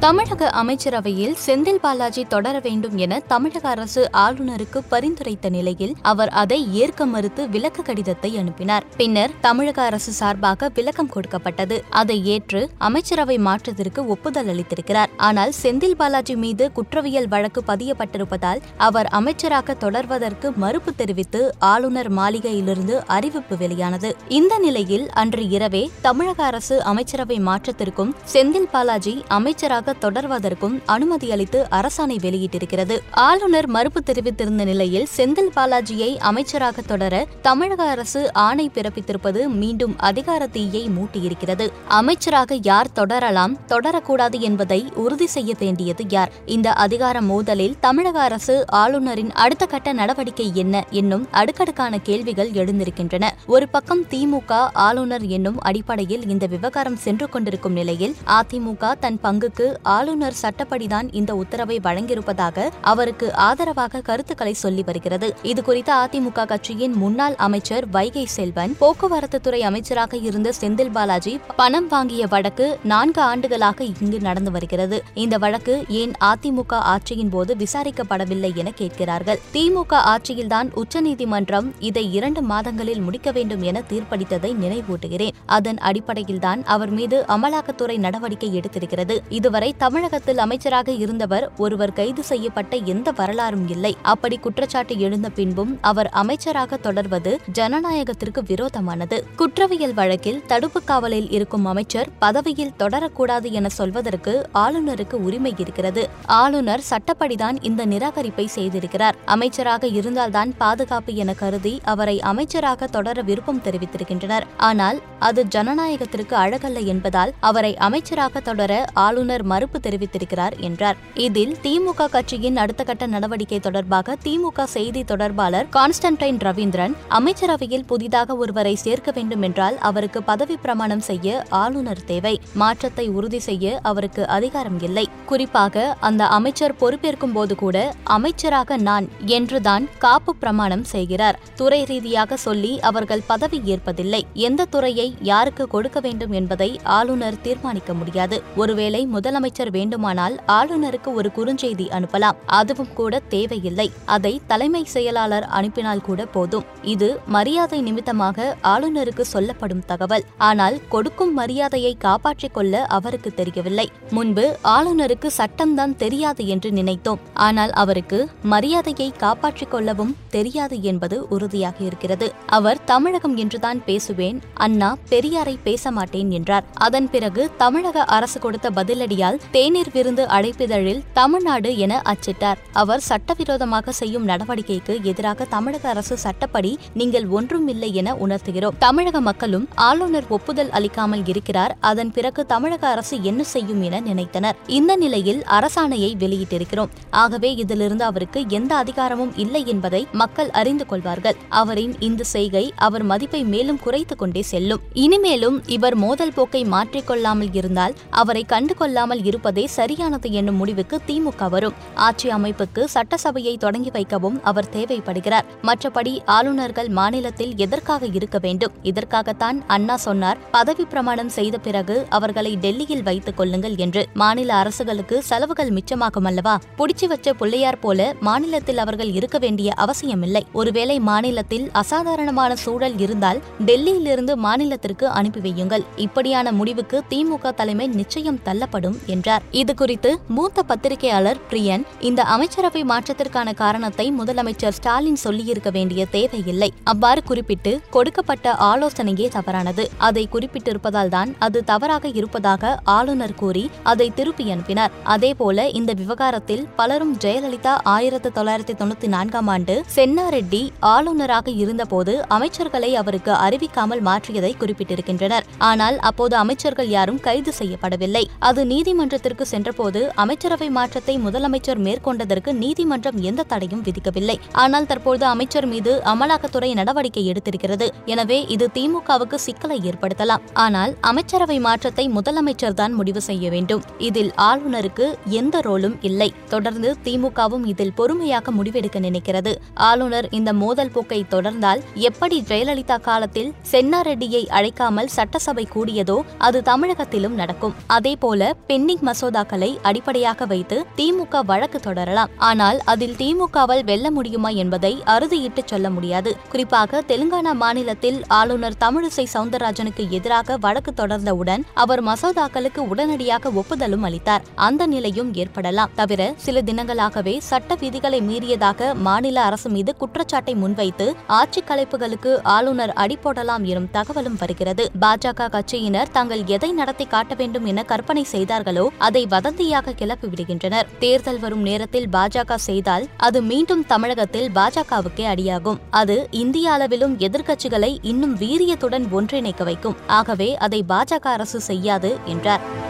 தமிழக அமைச்சரவையில் செந்தில் பாலாஜி தொடர வேண்டும் என தமிழக அரசு ஆளுநருக்கு பரிந்துரைத்த நிலையில் அவர் அதை ஏற்க மறுத்து விளக்க கடிதத்தை அனுப்பினார். பின்னர் தமிழக அரசு சார்பாக விளக்கம் கொடுக்கப்பட்டது. அதை ஏற்று அமைச்சரவை மாற்றத்திற்கு ஒப்புதல் அளித்திருக்கிறார். ஆனால் செந்தில் பாலாஜி மீது குற்றவியல் வழக்கு பதியப்பட்டிருப்பதால் அவர் அமைச்சராக தொடர்வதற்கு மறுப்பு தெரிவித்து ஆளுநர் மாளிகையிலிருந்து அறிவிப்பு வெளியானது. இந்த நிலையில் அன்று இரவே தமிழக அரசு அமைச்சரவை மாற்றத்திற்கும் செந்தில் பாலாஜி அமைச்சராக தொடர்வதற்கும் அனுமதி அளித்து அரசாணை வெளியிட்டிருக்கிறது. ஆளுநர் மறுப்பு தெரிவித்திருந்த நிலையில் செந்தில் பாலாஜியை அமைச்சராக தொடர தமிழக அரசு ஆணை பிறப்பித்திருப்பது மீண்டும் அதிகார தீயை மூட்டியிருக்கிறது. அமைச்சராக யார் தொடரலாம் தொடரக்கூடாது என்பதை உறுதி செய்ய வேண்டியது யார்? இந்த அதிகார மோதலில் தமிழக அரசு ஆளுநரின் அடுத்த கட்ட நடவடிக்கை என்ன என்னும் அடுக்கடுக்கான கேள்விகள் எழுந்திருக்கின்றன. ஒரு பக்கம் திமுக ஆளுநர் என்னும் அடிப்படையில் இந்த விவகாரம் சென்று கொண்டிருக்கும் நிலையில் அதிமுக தன் பங்குக்கு ஆளுநர் சட்டப்படிதான் இந்த உத்தரவை வழங்கியிருப்பதாக அவருக்கு ஆதரவாக கருத்துக்களை சொல்லி வருகிறது. இதுகுறித்து அதிமுக கட்சியின் முன்னாள் அமைச்சர் வைகை செல்வன் போக்குவரத்து துறை அமைச்சராக இருந்த செந்தில் பாலாஜி பணம் வாங்கிய வழக்கு நான்கு ஆண்டுகளாக இங்கு நடந்து வருகிறது. இந்த வழக்கு ஏன் அதிமுக ஆட்சியின் போது விசாரிக்கப்படவில்லை என கேட்கிறார்கள். திமுக ஆட்சியில்தான் உச்சநீதிமன்றம் இதை இரண்டு மாதங்களில் முடிக்க வேண்டும் என தீர்ப்பளித்ததை நினைவூட்டுகிறேன். அதன் அடிப்படையில்தான் அவர் மீது அமலாக்கத்துறை நடவடிக்கை எடுத்திருக்கிறது. இதுவரை தமிழகத்தில் அமைச்சராக இருந்தவர் ஒருவர் கைது செய்யப்பட்ட எந்த வரலாறும் இல்லை. அப்படி குற்றச்சாட்டு எழுந்த பின்பும் அவர் அமைச்சராக தொடர்வது ஜனநாயகத்திற்கு விரோதமானது. குற்றவியல் வழக்கில் தடுப்பு காவலில் இருக்கும் அமைச்சர் பதவியில் தொடரக்கூடாது என சொல்வதற்கு ஆளுநருக்கு உரிமை இருக்கிறது. ஆளுநர் சட்டப்படிதான் இந்த நிராகரிப்பை செய்திருக்கிறார். அமைச்சராக இருந்தால்தான் பாதுகாப்பு என கருதி அவரை அமைச்சராக தொடர விருப்பம் தெரிவித்திருக்கின்றனர். ஆனால் அது ஜனநாயகத்திற்கு அழகல்ல என்பதால் அவரை அமைச்சராக தொடர ஆளுநர் மறுப்பு தெரிவித்திருக்கிறார் என்றார். இதில் திமுக கட்சியின் அடுத்த கட்ட நடவடிக்கை தொடர்பாக திமுக செய்தி தொடர்பாளர் கான்ஸ்டன்டைன் ரவீந்திரன் அமைச்சரவையில் புதிதாக ஒருவரை சேர்க்க வேண்டும் என்றால் அவருக்கு பதவி பிரமாணம் செய்ய ஆளுநர் தேவை. மாற்றத்தை உறுதி செய்ய அவருக்கு அதிகாரம் இல்லை. குறிப்பாக அந்த அமைச்சர் பொறுப்பேற்கும் போது கூட அமைச்சராக நான் என்றுதான் காப்பு பிரமாணம் செய்கிறார். துறை ரீதியாக சொல்லி அவர்கள் பதவி ஏற்பதில்லை. எந்த துறையை யாருக்கு கொடுக்க வேண்டும் என்பதை ஆளுநர் தீர்மானிக்க முடியாது. ஒருவேளை முதலமைச்சர் வேண்டுமானால் ஆளுநருக்கு ஒரு குறுஞ்செய்தி அனுப்பலாம். அதுவும் கூட தேவையில்லை. அதை தலைமை செயலாளர் அனுப்பினால் கூட போதும். இது மரியாதை நிமித்தமாக ஆளுநருக்கு சொல்லப்படும் தகவல். ஆனால் கொடுக்கும் மரியாதையை காப்பாற்றிக் கொள்ள அவருக்கு தெரியவில்லை. முன்பு ஆளுநருக்கு சட்டம்தான் தெரியாது என்று நினைத்தோம். ஆனால் அவருக்கு மரியாதையை காப்பாற்றிக் கொள்ளவும் தெரியாது என்பது உறுதியாக இருக்கிறது. அவர் தமிழகம் என்றுதான் பேசுவேன். அண்ணா பெரியாரை பேச மாட்டேன் என்றார். அதன் பிறகு தமிழக அரசு கொடுத்த பதிலடியால் தேநீர் விருந்து அழைப்பிதழில் தமிழ்நாடு என அச்சிட்டார். அவர் சட்டவிரோதமாக செய்யும் நடவடிக்கைக்கு எதிராக தமிழக அரசு சட்டப்படி நீங்கள் ஒன்றும் இல்லை என உணர்த்துகிறோம். தமிழக மக்களும் ஆளுநர் ஒப்புதல் அளிக்காமல் இருக்கிறார். அதன் பிறகு தமிழக அரசு என்ன செய்யும் என நினைத்தனர். இந்த நிலையில் அரசாணையை வெளியிட்டிருக்கிறோம். ஆகவே இதிலிருந்து அவருக்கு எந்த அதிகாரமும் இல்லை என்பதை மக்கள் அறிந்து கொள்வார்கள். அவரின் இந்த செய்கை அவர் மதிப்பை மேலும் குறைத்துக் கொண்டே செல்லும். இனிமேலும் இவர் மோதல் போக்கை மாற்றிக்கொள்ளாமல் இருந்தால் அவரை கண்டுகொள்ளாமல் இருப்பதே சரியானது என்னும் முடிவுக்கு திமுக வரும். ஆட்சி அமைப்புக்கு சட்டசபையை தொடங்கி வைக்கவும் அவர் தேவைப்படுகிறார். மற்றபடி ஆளுநர்கள் மாநிலத்தில் எதற்காக இருக்க வேண்டும்? இதற்காகத்தான் அண்ணா சொன்னார். பதவி பிரமாணம் செய்த பிறகு அவர்களை டெல்லியில் வைத்துக் கொள்ளுங்கள் என்று. மாநில அரசுகளுக்கு செலவுகள் மிச்சமாகும் அல்லவா? புடிச்சு வச்ச பிள்ளையார் போல மாநிலத்தில் அவர்கள் இருக்க வேண்டிய அவசியமில்லை. ஒருவேளை மாநிலத்தில் அசாதாரணமான சூழல் இருந்தால் டெல்லியிலிருந்து மாநிலத்திற்கு அனுப்பி வையுங்கள். இப்படியான முடிவுக்கு திமுக தலைமை நிச்சயம் தள்ளப்படும் என்றார் இது குறித்து மூத்த பத்திரிகையாளர் பிரியன் இந்த அமைச்சரவை மாற்றத்திற்கான காரணத்தை முதலமைச்சர் ஸ்டாலின் சொல்லியிருக்க வேண்டிய தேவையில்லை. அவ்வாறு குறிப்பிட்டு கொடுக்கப்பட்ட ஆலோசனையே தவறானது. அதை குறிப்பிட்டிருப்பதால் தான் அது தவறாக இருப்பதாக ஆளுநர் கூறி அதை திருப்பி அனுப்பினார். அதேபோல இந்த விவகாரத்தில் பலரும் ஜெயலலிதா ஆயிரத்தி தொள்ளாயிரத்தி தொண்ணூத்தி நான்காம் ஆண்டு சென்னாரெட்டி ஆளுநராக இருந்தபோது அமைச்சர்களை அவருக்கு அறிவிக்காமல் மாற்றியதை குறிப்பிட்டிருக்கின்றனர். ஆனால் அப்போது அமைச்சர்கள் யாரும் கைது செய்யப்படவில்லை. அது நீதிமன்ற நீதிமன்றத்திற்கு சென்றபோது அமைச்சரவை மாற்றத்தை முதலமைச்சர் மேற்கொண்டதற்கு நீதிமன்றம் எந்த தடையும் விதிக்கவில்லை. ஆனால் தற்போது அமைச்சர் மீது அமலாக்கத்துறை நடவடிக்கை எடுத்திருக்கிறது. எனவே இது திமுகவுக்கு சிக்கலை ஏற்படுத்தலாம். ஆனால் அமைச்சரவை மாற்றத்தை முதலமைச்சர் தான் முடிவு செய்ய வேண்டும். இதில் ஆளுநருக்கு எந்த ரோலும் இல்லை. தொடர்ந்து திமுகவும் இதில் பொறுமையாக முடிவெடுக்க நினைக்கிறது. ஆளுநர் இந்த மோதல் போக்கை தொடர்ந்தால் எப்படி ஜெயலலிதா காலத்தில் சென்னாரெட்டியை அழைக்காமல் சட்டசபை கூடியதோ அது தமிழகத்திலும் நடக்கும். அதேபோல பெண் பெண்டிங் மசோதாக்களை அடிப்படையாக வைத்து திமுக வழக்கு தொடரலாம். ஆனால் அதில் திமுகவால் வெல்ல முடியுமா என்பதை அறுதியிட்டு சொல்ல முடியாது. குறிப்பாக தெலுங்கானா மாநிலத்தில் ஆளுநர் தமிழிசை சவுந்தரராஜனுக்கு எதிராக வழக்கு தொடர்ந்தவுடன் அவர் மசோதாக்களுக்கு உடனடியாக ஒப்புதலும் அளித்தார். அந்த நிலையும் ஏற்படலாம். தவிர சில தினங்களாகவே சட்ட விதிகளை மீறியதாக மாநில அரசு மீது குற்றச்சாட்டை முன்வைத்து ஆட்சி கலைப்புகளுக்கு ஆளுநர் அடிபோடலாம் எனும் தகவலும் வருகிறது. பாஜக கட்சியினர் தாங்கள் எதை நடத்தி காட்ட வேண்டும் என கற்பனை செய்தார்களோ அதை வதந்தியாக கிளப்பி விடுகின்றனர். தேர்தல் வரும் நேரத்தில் பாஜக செய்தால் அது மீண்டும் தமிழகத்தில் பாஜகவுக்கே அடியாகும். அது இந்திய அளவிலும் எதிர்க்கட்சிகளை இன்னும் வீரியத்துடன் ஒன்றிணைக்க வைக்கும். ஆகவே அதை பாஜக அரசு செய்யாது என்றார்.